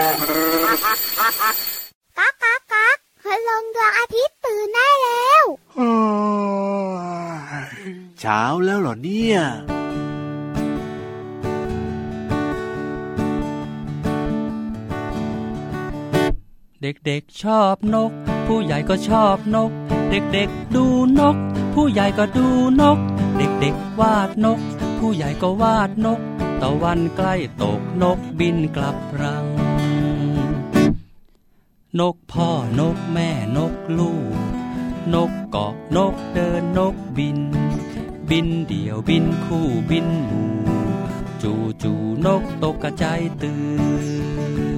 ก๊ากก๊ากก๊ากคืลงดวงอาทิตย์ตื่นได้แล้วเช้าแล้วเหรอเนี่ยเด็กๆชอบนก ผู้ใหญ่ก็ชอบนก เด็กๆดูนก ผู้ใหญ่ก็ดูนก เด็กๆวาดนก ผู้ใหญ่ก็วาดนก ตะวันใกล้ตกนกบินกลับรัง นกพ่อนกแม่นกลูก นกเกาะนกเดินนกบิน บินเดี่ยวบินคู่บินหมู่ จูจูนกตกกระจายตื่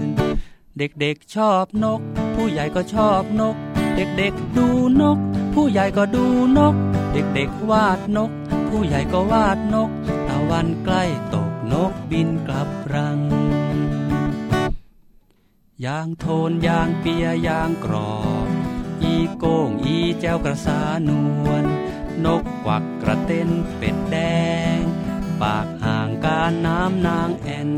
น เด็กๆชอบนก ผู้ใหญ่ก็ชอบนก เด็กๆดูนก ผู้ใหญ่ก็ดูนก เด็กๆวาดนก ผู้ใหญ่ก็วาดนก ตะวันใกล้ตกนกบินกลับรัง ยางโทนยางเปียยางกรอบ อีโก้งอีแจ้วกระสานวล นกกวักกระเต้นเป็ดแดง ปากห่างการน้ำนางแอน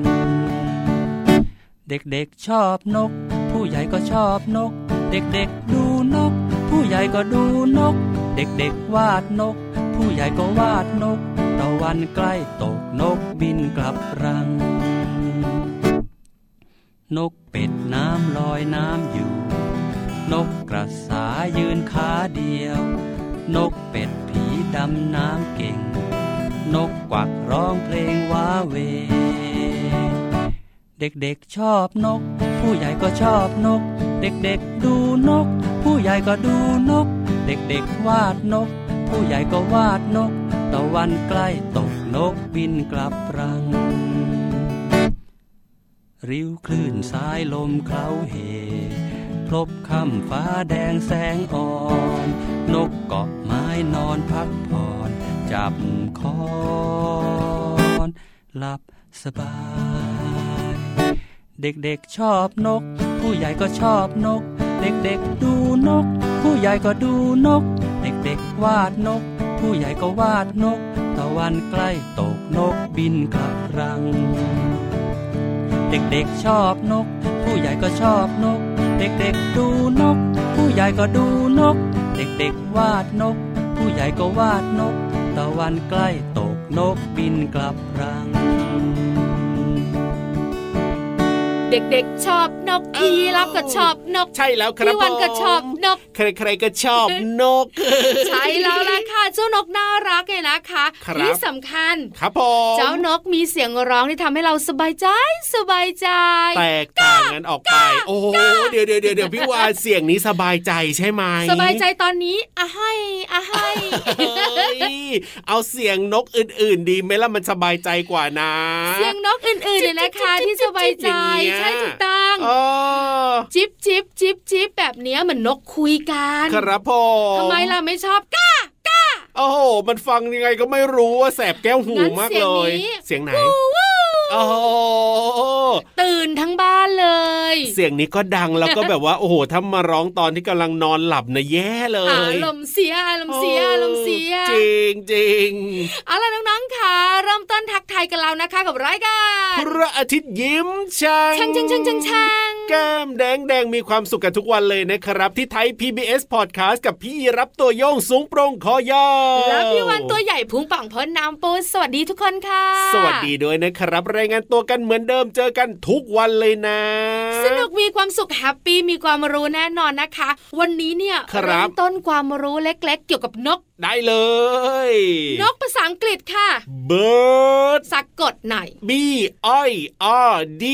เด็กๆชอบนก ผู้ใหญ่ก็ชอบนก เด็กๆดูนก ผู้ใหญ่ก็ดูนก เด็กๆวาดนก ผู้ใหญ่ก็วาดนกตะวันใกล้ตกนกบินกลับรัง นกเป็ดน้ำลอยน้ำอยู่ นกกระสายืนขาเดียว นกเป็ดผีดำน้ำเก่ง นกกวักร้องเพลงว้าเว เด็กๆชอบนก ผู้ใหญ่ก็ชอบนก เด็กๆดูนก ผู้ใหญ่ก็ดูนก เด็กๆวาดนก ผู้ใหญ่ก็วาดนก ตะวันใกล้ตกนกบินกลับรัง ริ้วคลื่นสายลมเคล้าเหพลบค่ำฟ้าแดงแสงอ่อน นกเกาะไม้นอนพักผ่อน จับคอนหลับสบาย เด็กๆชอบนก ผู้ใหญ่ก็ชอบนก เด็กๆดูนก ผู้ใหญ่ก็ดูนก เด็กๆวาดนก ผู้ใหญ่ก็วาดนก ตะวันใกล้ตกนกบินกลับรัง เด็กๆชอบนก ผู้ใหญ่ก็ชอบนก เด็กๆดูนก ผู้ใหญ่ก็ดูนก เด็กๆวาดนก ผู้ใหญ่ก็วาดนก ตะวันใกล้ตกนกบินกลับรัง เด็กๆชอบนกพี่รับก็ชอบนกใช่แล้วครับพี่วันก็ชอบ นก ใครๆก็ชอบนก ใช่แล้วล่ะค่ะ เจ้านกน่ารักเลยนะคะครับที่สำคัญ ครับผมเจ้านกมีเสียงร้องที่ทำให้เราสบายใจสบายใจ แตกต่างกันออกไป โอ้โหเดี๋ยวเดี๋ยวเดี๋ยวเดี๋ยวพี่วานเสียงนี้สบายใจใช่ไหมสบายใจตอนนี้อะให้อะให้เฮ้ยเอาเสียงนกอื่น ๆ ดีไหมล่ะมันสบายใจกว่านะ เสียงนกอื่นๆเนี่ยนะคะที่สบายใจจิ๊บจิ๊บจิ๊บอย่างเงี้ยใช่ถูกต้องเออจิบจิบจิบจิบแบบเนี้ยเหมือนนกคุยกันครับผมทำไมล่ะไม่ชอบก้าก้าโอ้โหมันฟังยังไงก็ไม่รู้ว่าแสบแก้วหูงั้นมากเสียเลงยนี้เสียงไหนวู้วู้โอ้โหตื่นทั้งบ้านเลย เสียงนี้ก็ดังแล้วก็แบบว่าโอ้โหถ้ามาร้องตอนที่กำลังนอนหลับนะแย่เลอายรมณ์เสียอารมณ์เสียอารมณ์เสีย จริงจริงเอาล่ะน้องๆค่ะ เริ่มต้นทักทายกันแล้วนะคะกับรายการพระอาทิตย์ยิ้มช่างช่างช่างช่างช่างช่าง แก้มแดงแดงมีความสุขกันทุกวันเลยนะครับ ที่ไทย PBS Podcast กับพี่รับตัวโยงสูงโปร่งคอยาวแล้วพี่วันตัวใหญ่พุงป่องพ้นน้ำปูสวัสดีทุกคนค่ะ สวัสดีด้วยนะครับ รายงานตัวกันเหมือนเดิมเจอกันทุกวันเลยนะ สนุกมีความสุขแฮปปี้มีความรู้แน่นอนนะคะ วันนี้เนี่ยครับเริ่มต้นความรู้เล็ก ๆ เกี่ยวกับนกได้เลย นกภาษาอังกฤษค่ะ bird สะกดหน่อย B I R D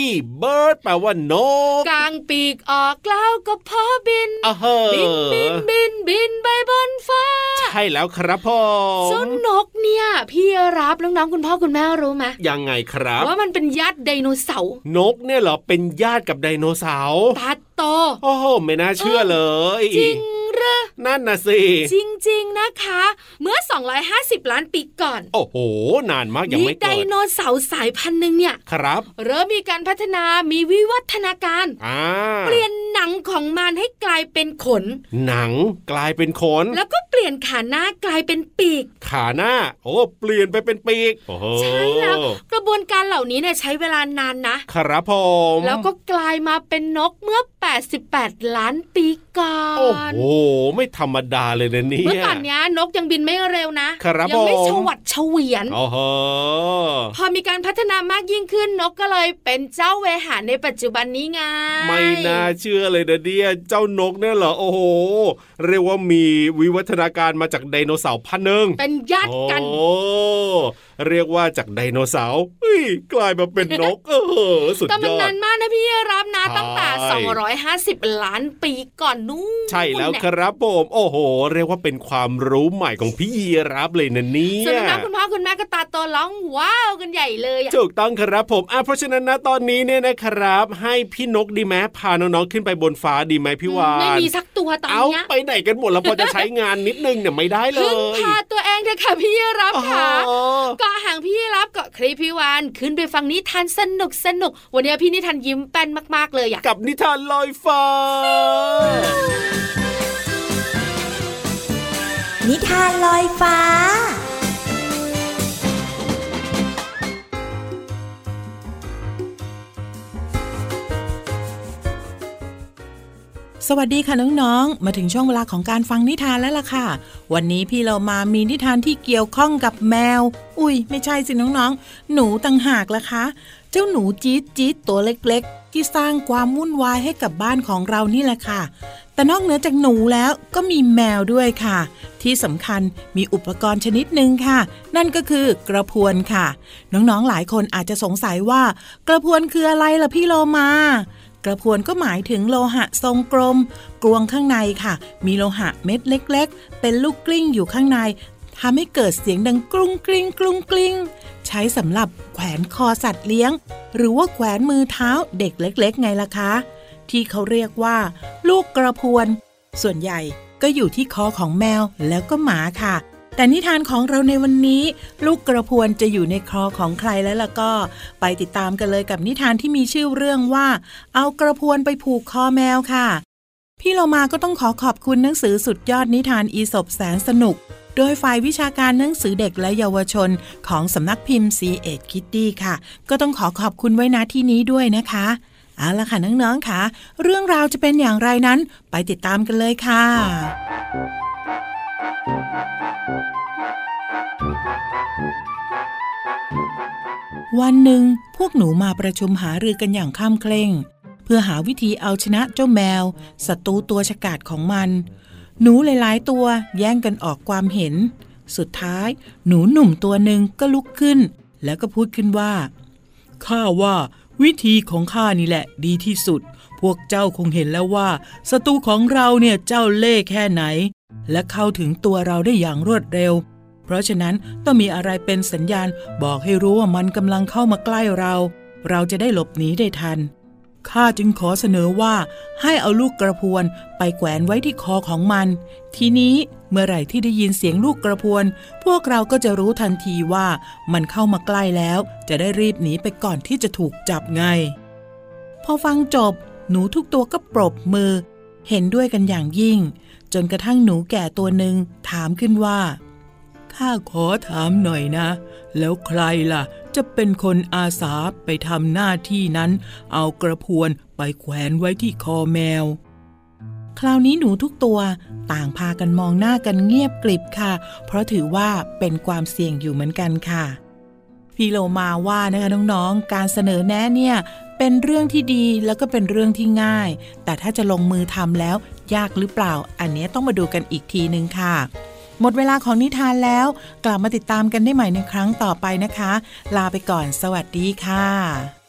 bird แปลว่านก กลางปีกออกกล้าวก็พอบิน อ่าเฮ้บินบินบินบินไปบนฟ้าใช่แล้วครับพ่อเจ้านกเนี่ย พี่รับน้องๆคุณพ่อคุณแม่รู้ไหมยังไงครับ ว่ามันเป็นญาติไดโนเสาร์ นกเนี่ยเหรอเป็นญาติกับไดโนเสาร์ตาโต โอ้โหไม่น่าเชื่อเลย จริงเหรือนั่นนะสิ จริง ๆ นะคะเมื่อ 250 ล้านปีก่อน โอ้โห นานมากยังมีไม่ไดเกิดโนเสาร์สายพันธุ์หนึ่งเนี่ยครับ เริ่มมีการพัฒนามีวิวัฒนาการอ่าเปลี่ยนหนังของมันให้กลายเป็นขน หนังกลายเป็นขน แล้วก็เปลี่ยนขาหน้ากลายเป็นปีก ขาหน้า โอ้เปลี่ยนไปเป็นปีกโอ้โหใช่แล้วกระบวนการเหล่านี้เนี่ยใช้เวลานานนะ ครับผมแล้วก็กลายมาเป็นนกเมื่อ 88 ล้านปีก่อโอ้นโห ไม่ธรรมดาเลยนะเนี่ยเมื่อก่อนเนี้ยนกยังบินไม่เร็วนะครับยัไม่ผมชวัดเฉวียนโอ้โหพอมีการพัฒนามากยิ่งขึ้นนกก็เลยเป็นเจ้าเวหาในปัจจุบันนี้ไงไม่น่าเชื่อเลยนะเนี่ยเจ้านกเนี่ยเหรอโอ้โหเรียกว่ามีวิวัฒนาการมาจากไดโนเสาร์พันหนึ่งเป็นญาติกันโอ้ เรียกว่าจากไดโนเสาร์เฮ้ยกลายมาเป็นนกเออสุดแต่ยมันอดนานมากนะพี่รับนะใช่ตั้งแต่ 250 ล้านปีก่อนนู้นใช่แล้วเนี่ยครับผมโอ้โห เรียกว่าเป็นความรู้ใหม่ของพี่ยีรับเลยนะเนี่ยส่วนน้องๆคุณพ่อคุณแม่ก็ตาโตร้องว้าวกันใหญ่เลยอะถูกต้องครับผมอะเพราะฉะนั้นนะตอนนี้เนี่ยนะครับ ให้พี่นกดีไหมพาน้องๆขึ้นไปบนฟ้าดีไหมพี่วานไม่มีสักตัวตอนเอาเนี้ยไปไหนกันหมดแล้วพอจะใช้งานนิดนึงเนี่ยไม่ได้เลพึ่งยพาตัวเองเถอะค่ะพี่รับค่ะอ๋อเกาะหางพี่รับเกาะคลิปพี่วานขึ้นไปฟังนิทานสนุกสนุก วันนี้พี่นิทานยิ้มแป้นมาก ๆ เลยอะกับนิทานลอยฟ้า นิทานลอยฟ้า สวัสดีค่ะน้องๆ มาถึงช่วงเวลาของการฟังนิทานแล้วล่ะค่ะ วันนี้พี่เรามามีนิทานที่เกี่ยวข้องกับแมว อุ้ยไม่ใช่สิน้องๆ หนูต่างหากล่ะคะ เจ้าหนูจี๊ดจี๊ดตัวเล็กๆ ที่สร้างความวุ่นวายให้กับบ้านของเรานี่แหละค่ะ แต่นอกเหนือจากหนูแล้วก็มีแมวด้วยค่ะ ที่สำคัญมีอุปกรณ์ชนิดหนึ่งค่ะ นั่นก็คือกระพวนค่ะ น้องๆ หลายคนอาจจะสงสัยว่ากระพวนคืออะไรล่ะพี่โลมา กระพวนก็หมายถึงโลหะทรงกลมกลวงข้างในค่ะ มีโลหะเม็ดเล็ก ๆ เป็นลูกกลิ้งอยู่ข้างในทำให้เกิดเสียงดังกรุ้งกริ้งกรุ้งกลิ้งใช้สำหรับแขวนคอสัตว์เลี้ยง หรือว่าแขวนมือเท้าเด็กเล็ก ๆ ไงล่ะคะ ที่เขาเรียกว่า ลูกกระพวน ส่วนใหญ่ก็อยู่ที่คอของแมวแล้วก็หมาค่ะ แต่นิทานของเราในวันนี้ ลูกกระพวนจะอยู่ในคอของใครแล้วล่ะก็ ไปติดตามกันเลยกับนิทานที่มีชื่อเรื่องว่า เอากระพวนไปผูกคอแมวค่ะ พี่เรามาก็ต้องขอขอบคุณหนังสือสุดยอดนิทานอีสบแสนสนุก โดยฝ่ายวิชาการหนังสือเด็กและเยาวชนของสำนักพิมพ์ c ีเอ็ดคิตตี้ค่ะ ก็ต้องขอขอบคุณไว้ณที่นี้ด้วยนะคะเอาละค่ะน้องๆค่ะ เรื่องราวจะเป็นอย่างไรนั้น ไปติดตามกันเลยค่ะ วันหนึ่งพวกหนูมาประชุมหารือกันอย่างข้ามเคร่ง เพื่อหาวิธีเอาชนะเจ้าแมวศัตรูตัวฉกาจของมัน หนูหลายๆตัวแย่งกันออกความเห็น สุดท้าย หนูหนุ่มตัวหนึ่งก็ลุกขึ้น แล้วก็พูดขึ้นว่าข้าว่า วิธีของข้านี่แหละดีที่สุด พวกเจ้าคงเห็นแล้วว่าศัตรูของเราเนี่ยเจ้าเล่ห์แค่ไหน และเข้าถึงตัวเราได้อย่างรวดเร็ว เพราะฉะนั้นต้องมีอะไรเป็นสัญญาณบอกให้รู้ว่ามันกำลังเข้ามาใกล้เรา เราจะได้หลบหนีได้ทันข้าจึงขอเสนอว่าให้เอาลูกกระพวนไปแขวนไว้ที่คอของมัน ทีนี้เมื่อไหร่ที่ได้ยินเสียงลูกกระพวน พวกเราก็จะรู้ทันทีว่ามันเข้ามาใกล้แล้ว จะได้รีบหนีไปก่อนที่จะถูกจับไง พอฟังจบ หนูทุกตัวก็ปรบมือ เห็นด้วยกันอย่างยิ่ง จนกระทั่งหนูแก่ตัวหนึ่งถามขึ้นว่า ข้าขอถามหน่อยนะ แล้วใครล่ะ จะเป็นคนอาสาไปทำหน้าที่นั้น เอากระพวนไปแขวนไว้ที่คอแมว คราวนี้หนูทุกตัวต่างพากันมองหน้ากันเงียบกริบค่ะ เพราะถือว่าเป็นความเสี่ยงอยู่เหมือนกันค่ะ พี่โลมาว่านะคะน้องๆ การเสนอแนะเนี่ยเป็นเรื่องที่ดีแล้วก็เป็นเรื่องที่ง่าย แต่ถ้าจะลงมือทำแล้ว ยากหรือเปล่า อันนี้ต้องมาดูกันอีกทีนึงค่ะ หมดเวลาของนิทานแล้ว กลับมาติดตามกันได้ใหม่ในครั้งต่อไปนะคะ ลาไปก่อน สวัสดีค่ะ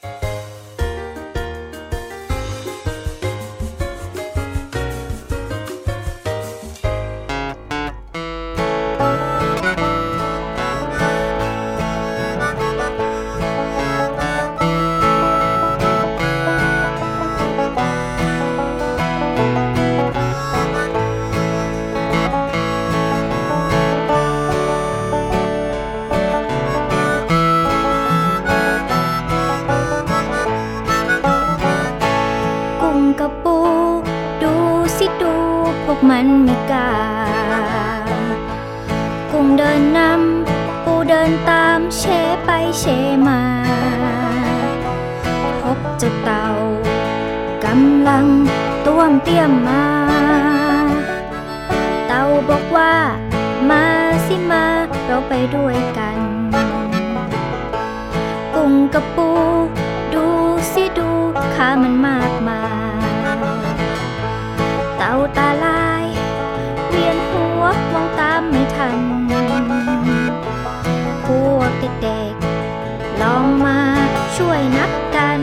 ลังต้วมเตี้ยมมา เต่าบอกว่า มาสิมาเราไปด้วยกัน กุ้งกับปู ดูสิดูข้ามันมากมายเต่าตาลาย เวียนหัวมองตามไม่ทัน พวกเด็กๆลองมาช่วยนับกัน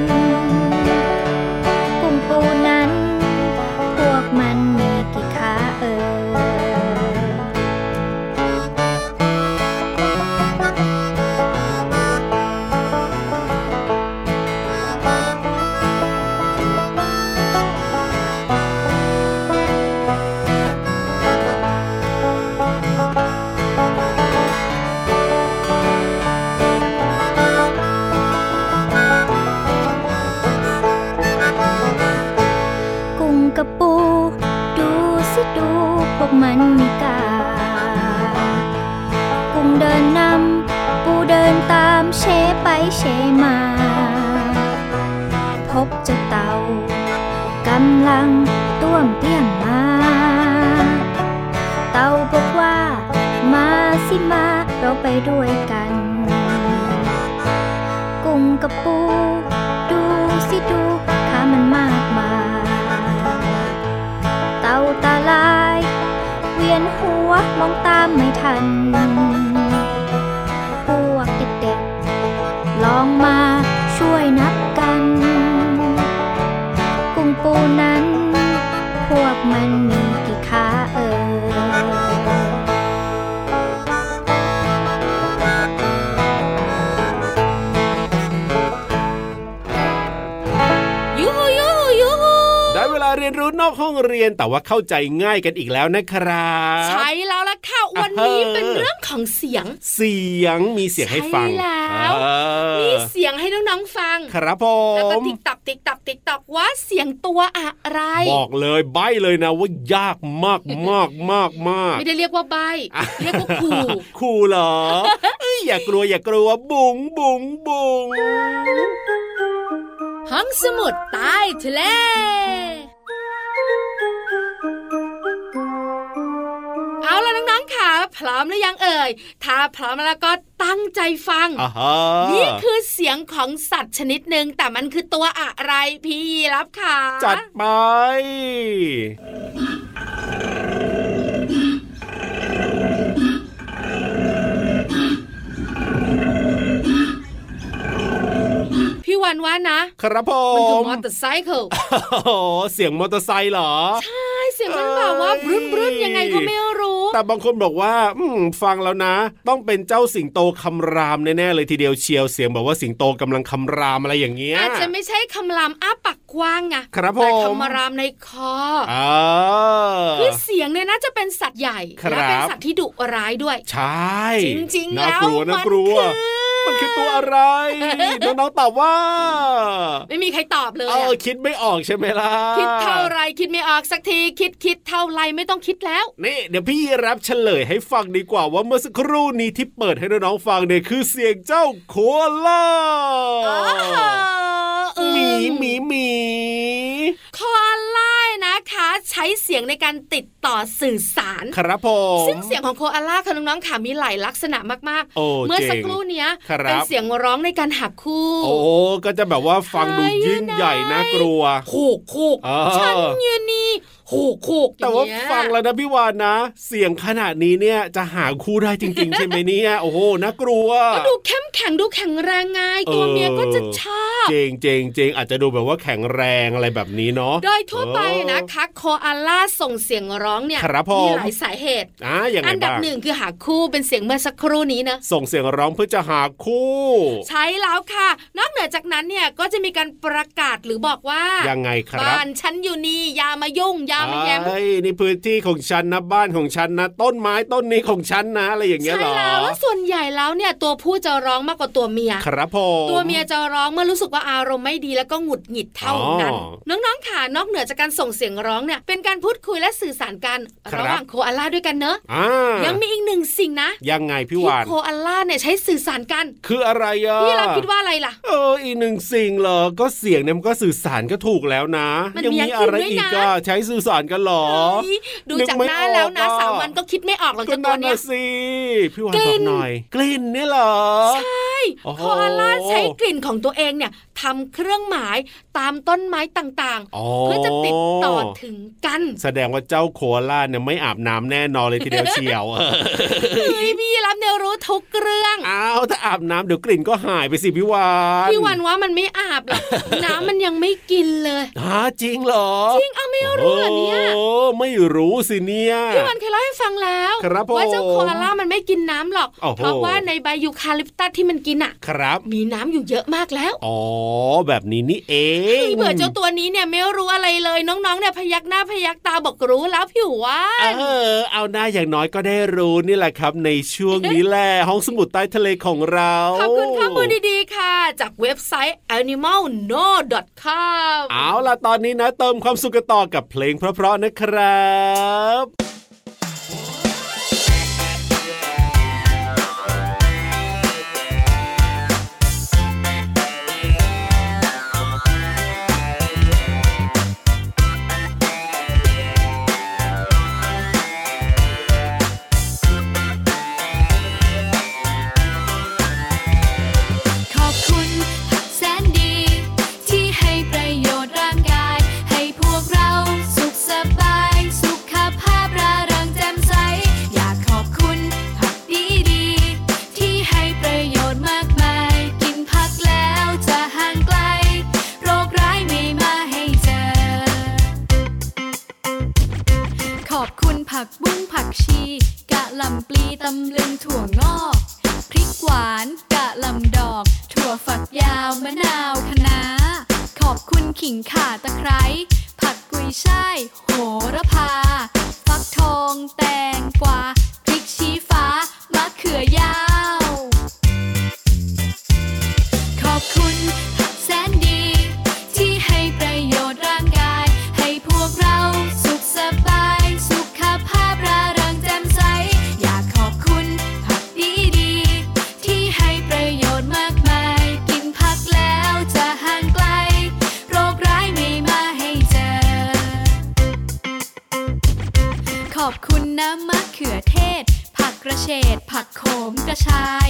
นแต่ว่าเข้าใจง่ายกันอีกแล้วนะครับใช่แล้วล่ะค่ะวันนี้อ่าฮะเป็นเรื่องของเสียง เสียงมีเสียงให้ฟังใช่แล้วเออมีเสียงให้น้องๆฟัง ครับผแล้วก็มติ๊กตักติ๊กตักติ๊กตักว่าเสียงตัวอะไร บอกเลยใบเลยนะว่ายากมากมากมากมากไม่ได้เรียกว่าใบเรียกว่าขู่คู่เหรอเอ้ยอย่ากลัวอย่ากลัวบุ๋งบุ๋งบุ๋งห้องสมุดใต้ทะเล พร้อมหรือยังเอ่ย ถ้าพร้อมแล้วก็ตั้งใจฟังอ่าฮะนี่คือเสียงของสัตว์ชนิดหนึ่งแต่มันคือตัวอะไรพี่ยีรับค่ะ จัดไปพี่วันว่านะ ครับผมันคือมมอเตอร์ไซค์โอ้โหเสียงมอเตอร์ไซค์เหรอ ใช่ เสียงมันแบบว่าบรุนบรุนยังไงก็ไม่รู้ แต่บางคนบอกว่า อืมฟังแล้วนะ ต้องเป็นเจ้าสิงโตคำรามแน่ๆเลยทีเดียวเชียวเสียงแบบว่าสิงโตกำลังคำรามอะไรอย่างเงี้ยอาจจะไม่ใช่คำรามอ้าปากกว้างไงครับแต่ผมคำรามในคออ่าคือเสียงเนี่ยน่าจะเป็นสัตว์ใหญ่ครับและเป็นสัตว์ที่ดุร้ายด้วย ใช่ จริงๆน่าแล้วกลัวน่ากลัวมันคือ มันคือตัวอะไร น้องๆตอบว่า ไม่มีใครตอบเลยเออะอคิดไม่ออกใช่ไหมล่ะ คิดเท่าไรคิดไม่ออกสักที คิดคิดเท่าไรไม่ต้องคิดแล้ว นี่ เดี๋ยวพี่รับเฉลยให้ฟังดีกว่าว่าเมื่อสักครู่นี้ที่เปิดให้น้องๆฟังเนี่ยคือเสียงเจ้าโคอาล่าเออหมีหมีหมีคอล่า นะคะ ใช้เสียงในการติดต่อสื่อสาร ครับผมซึ่งเสียงของโคอาล่าค่ะน้องๆค่ะมีหลายลักษณะมากโอ้ๆเมื่อเจ๋งสักครู่เนี้ยครับเป็นเสียงร้องในการหาคู่ โอ้ก็จะแบบว่าฟังดูยิ่งใหญ่น่ากลัวโคกโคกอ่าฉันยืน นี่โคกโคกแต่ว่าอย่เยฟังแล้วนะพี่วานนะ เสียงขนาดนี้เนี่ยจะหาคู่ได้จริง ๆ ใช่ไหมเนี่ยโอ้โหน่ากลัวก็ดูเข้มแข็งดูแข็งแรงไงตัวเออเมียก็จะชอบเจงเจงเจงอาจจะดูแบบว่าแข็งแรงอะไรแบบนี้เนาะโดยทั่วไปเออนะคะโคอาล่าส่งเสียงร้องเนี่ยครับผมหลายสาเหตุอะอย่างไงอันดับบ้างหนึ่งคือหาคู่เป็นเสียงเมื่อสักครู่นี้นะส่งเสียงร้องเพื่อจะหาคู่ ใช้แล้วค่ะ นอกเหนือจากนั้นเนี่ยก็จะมีการประกาศหรือบอกว่ายังไงครับบ้านฉันอยู่นี่อย่ามายุ่งอย่ามาแย้มเอ้ยนี่พื้นที่ของฉันนะบ้านของฉันนะ ต้นไม้ต้นนี้ของฉันนะอะไรอย่างเงี้ยใช่เหรอแล้วแล้วส่วนใหญ่แล้วเนี่ยตัวผู้จะร้องมากกว่าตัวเมียครับผมตัวเมียจะร้องเมื่อรู้สึกว่าอารมณ์ไม่ดีแล้วก็หงุดหงิดเท่านั้นอ๋อน้องๆค่ะนอกเหนือจากการส่งเสียงร้องเนี่ยเป็นการพูดคุยและสื่อสารกันครับระหว่างโคอาล่าด้วยกันเนอะอ่ายังมีอีกหนึ่งสิ่งนะ ยังไงพี่ที่วานโคอาล่าเนี่ยใช้สื่อสารกัน คืออะไรอะพี่รับคิดว่าอะไรล่ะ เอออีกหนึ่งสิ่งเหรอก็เสียงเนี่ยมันก็สื่อสารก็ถูกแล้วนะมันยัมีมีอย่างอะไรอื่นด้วยอีกนะก็ใช้สื่อสารกันเหรอเฮ้ยดูนึกจากไม่หน้าแล้วนะออกอะสาวมันก็คิดไม่ออกหรอกก็เจ้าตัวนั่นเนี้ยนะสิพี่วานกลิ่บอกนหน่อย กลิ่นเนี่ยเหรอ ใช่โอ้โหโคอาล่าใช้กลิ่นของตัวเองเนี่ยทำเครื่องหมาย ตามต้นไม้ต่างอ๋อๆเพื่อจะติดต่อถึงกัน แสดงว่าเจ้าโคอาล่าเนี่ยไม่อาบน้ำแน่นอนเลยทีเดียวเชียวเฮ้ยพี่รับเนี่ยรู้ทุกเรื่องอ้าวถ้าอาบน้ำเดี๋ยวกลิ่นก็หายไปสิพี่วานพี่วันว่ามันไม่อาบหรอกน้ำมันยังไม่กินเลยฮะจริงเหรอจริงเอาไม่รู้เหรอเนี่ยโอ้ไม่รู้สิเนี่ยพี่วันเคยเล่าให้ฟังแล้วครับผมว่าเจ้าโคอาล่ามันไม่กินน้ำหรอกโอ้โหเพราะว่าในใบยูคาลิปตัสที่มันกินอะ ครับ มีน้ำอยู่เยอะมากแล้ว อ๋อ แบบนี้นี่เองเฮ้ยเบื่อเจ้าตัวนี้เนี่ยไม่รู้อะไรเลยน้องๆเนี่ยพยักหน้าพยักตาบอกรู้แล้วผิวว่าเออ เอาหน้าอย่างน้อยก็ได้รู้นี่แหละครับ ในช่วงนี้แหละห้องสมุดใต้ทะเลของเราขอบคุณข้อมูลดีๆค่ะ จากเว็บไซต์ animalno.com เอาล่ะตอนนี้นะเติมความสุขกันต่อกับเพลงเพราะๆนะครับ เฉดผักโขมกระชาย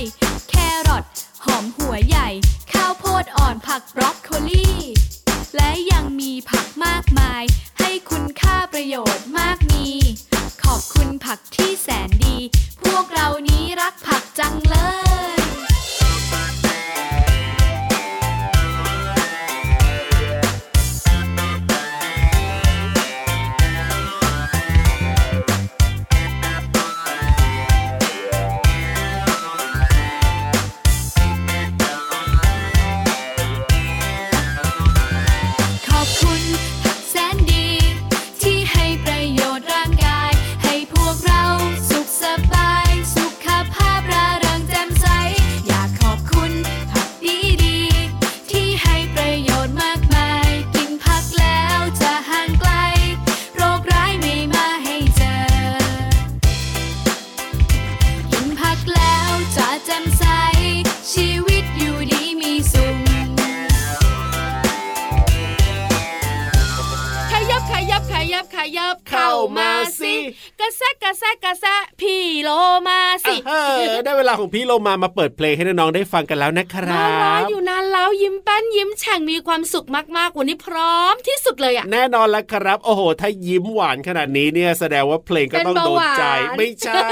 ของพี่โลมามาเปิดเพลงให้น้องๆได้ฟังกันแล้วนะครัมารอบอยู่นานแล้วยิ้มแป้นยิ้มแฉ่งมีความสุขมากๆวันนี้พร้อมที่สุดเลยอะแน่นอนแล้วครับ โอ้โห ถ้ายิ้มหวานขนาดนี้เนี่ยแสดงว่าเพลงก็ต้องเป็นโดเบานหวานใจไม่ใช่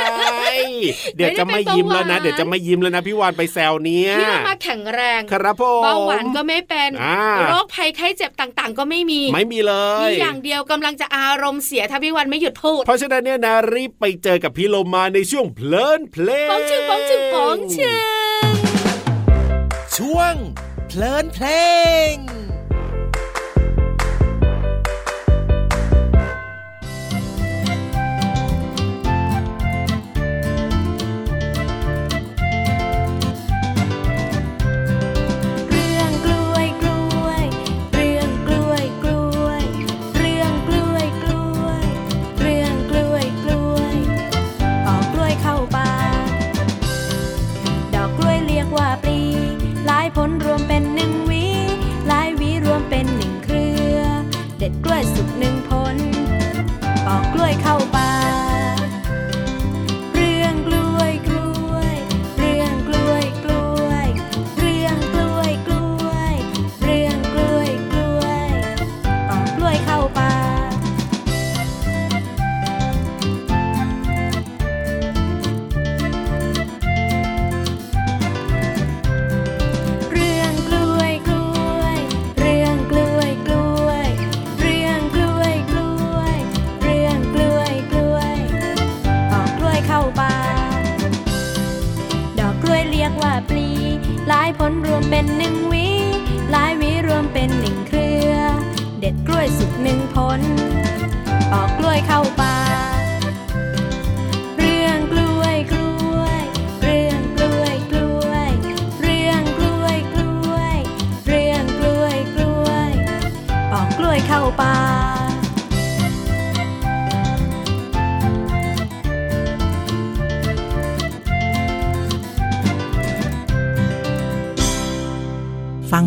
เดี๋ยวจะไม่ยิ้มแล้วนะไม่ได้เป็นเบาหวานเดี๋ยวจะไม่ยิ้มแล้วนะพี่วานไปแซวเนี่ยพี่เรามาแข็งแรงครับผมเบาหวานก็ไม่เป็นอ่าโรคภัยไข้เจ็บต่างๆ ก็ไม่มี ไม่มีเลยมีอย่างเดียวกำลังจะอารมณ์เสียถ้าพี่วันไม่หยุดพูดเพราะฉะนั้นเนี่ยนะรีบไปเจอกับพี่โลมาในช่วงเพลินเพลงปองชึงปองชึงของเชิงช่วงเพลินเพลง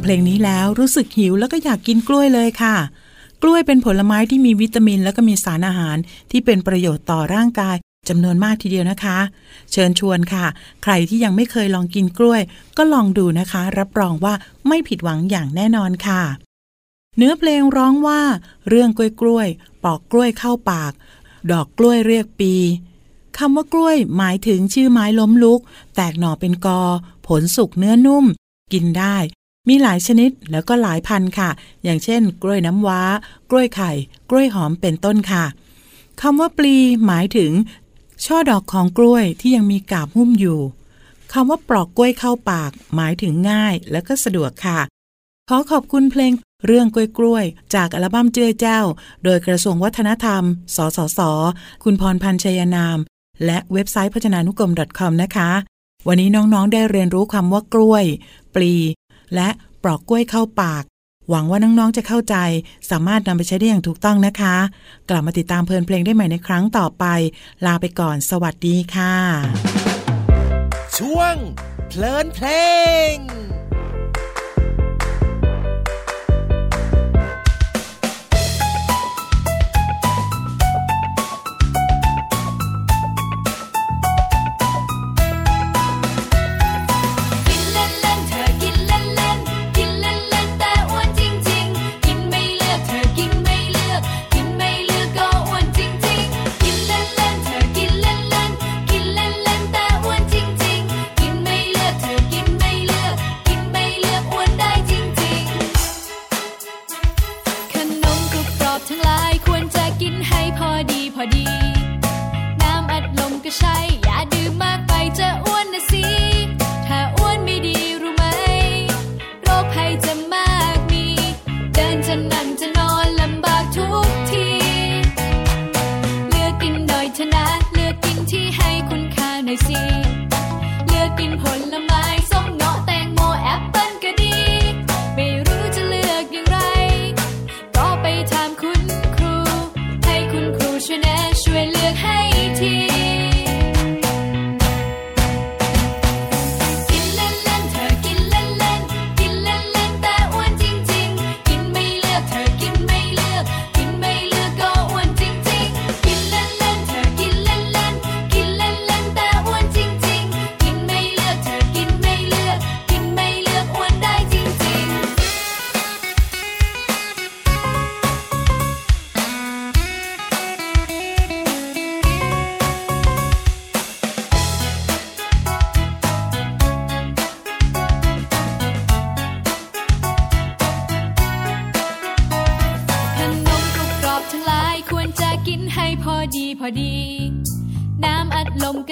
ลงนี้แล้วรู้สึกหิวแล้วก็อยากกินกล้วยเลยค่ะ กล้วยเป็นผลไม้ที่มีวิตามิน แล้วก็มีสารอาหารที่เป็นประโยชน์ต่อร่างกายจำนวนมากทีเดียวนะคะ เชิญชวนค่ะ ใครที่ยังไม่เคยลองกินกล้วย ก็ลองดูนะคะ รับรองว่าไม่ผิดหวังอย่างแน่นอนค่ะ เนื้อเพลงร้องว่า เรื่องกล้วยกล้วย ปอกกล้วยเข้าปาก ดอกกล้วยเรียกปีคำว่ากล้วยหมายถึงชื่อไม้ล้มลุก แตกหน่อเป็นกอ ผลสุกเนื้อนุ่ม กินได้ มีหลายชนิดแล้วก็หลายพันธุ์ค่ะ อย่างเช่น กล้วยน้ำว้า กล้วยไข่ กล้วยหอมเป็นต้นค่ะคำว่าปลีหมายถึง ช่อดอกของกล้วยที่ยังมีกาบหุ้มอยู่คำว่าปลอกกล้วยเข้าปาก หมายถึงง่ายและก็สะดวกค่ะ ขอขอบคุณเพลงเรื่องกล้วยกล้วย จากอัลบั้มเจือเจ้า โดยกระทรวงวัฒนธรรม สสส คุณพรพันธ์ชัยนาม และเว็บไซต์พจนานุกรม .com นะคะ วันนี้น้องๆได้เรียนรู้คำว่ากล้วย ปลี และปลอกกล้วยเข้าปาก หวังว่าน้อง ๆ จะเข้าใจ สามารถนำไปใช้ได้อย่างถูกต้องนะคะ กลับมาติดตามเพลินเพลงได้ใหม่ในครั้งต่อไป ลาไปก่อน สวัสดีค่ะ ช่วงเพลินเพลง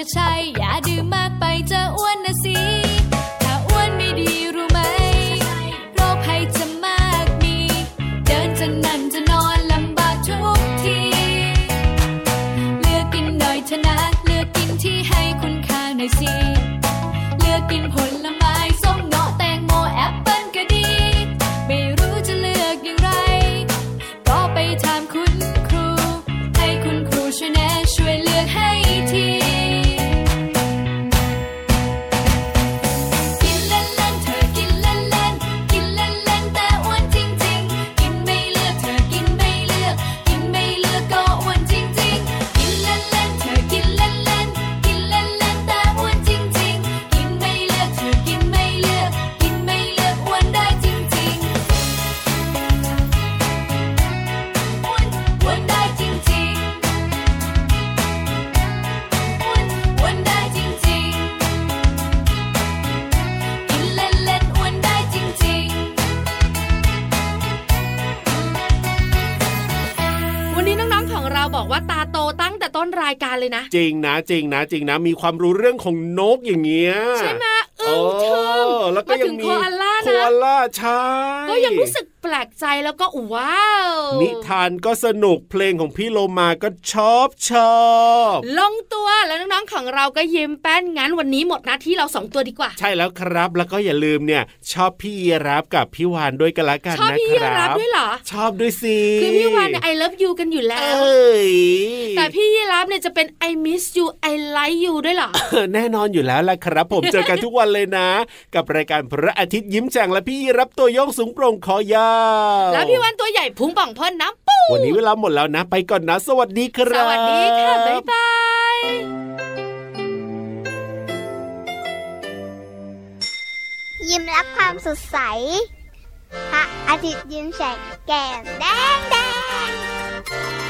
อัด จริงนะจริงนะจริงนะมีความรู้เรื่องของนกอย่างเงี้ยใช่ไหมอึ้งทึ่งเออแล้วก็ยังมีมาถึงโคอาล่านะ โคอาล่าใช่ก็ยังรู้สึกแปลกใจแล้วก็ว้าว นิทานก็สนุกเพลงของพี่โลมาก็ชอบชอบลงตัวแล้วน้องๆของเราก็ยิ้มแป้นงั้นวันนี้หมดหน้าที่เราสองตัวดีกว่า ใช่แล้วครับแล้วก็อย่าลืมเนี่ย ชอบพี่ยีรับกับพี่วานด้วยกันละกันชอบนะพี่คยีรัรับด้วยเหรอชอบด้วยสิคือพี่วานเนี่ย I love you กันอยู่แล้วแต่พี่ยีรับเนี่ยจะเป็น I miss you I like you ด้วยเหรอแน่นอนอยู่แล้วล่ะครับ ผมเจอกันทุกวันเลยนะ กับรายการพระอาทิตย์ยิ้มแฉ่งและพี่ยีรับตัวโยงสูงโปร่งคอยาวแล้วพี่วานตัวใหญ่พุงป่องพ่นน้ำปูวันนี้เวลาหมดแล้วนะ ไปก่อนนะ สวัสดีคสรับวัสดีค่ะ บ๊ายบายยิ้มรับความสดใสพระอาทิตย์ยิ้มแฉกแก้มแดงแดง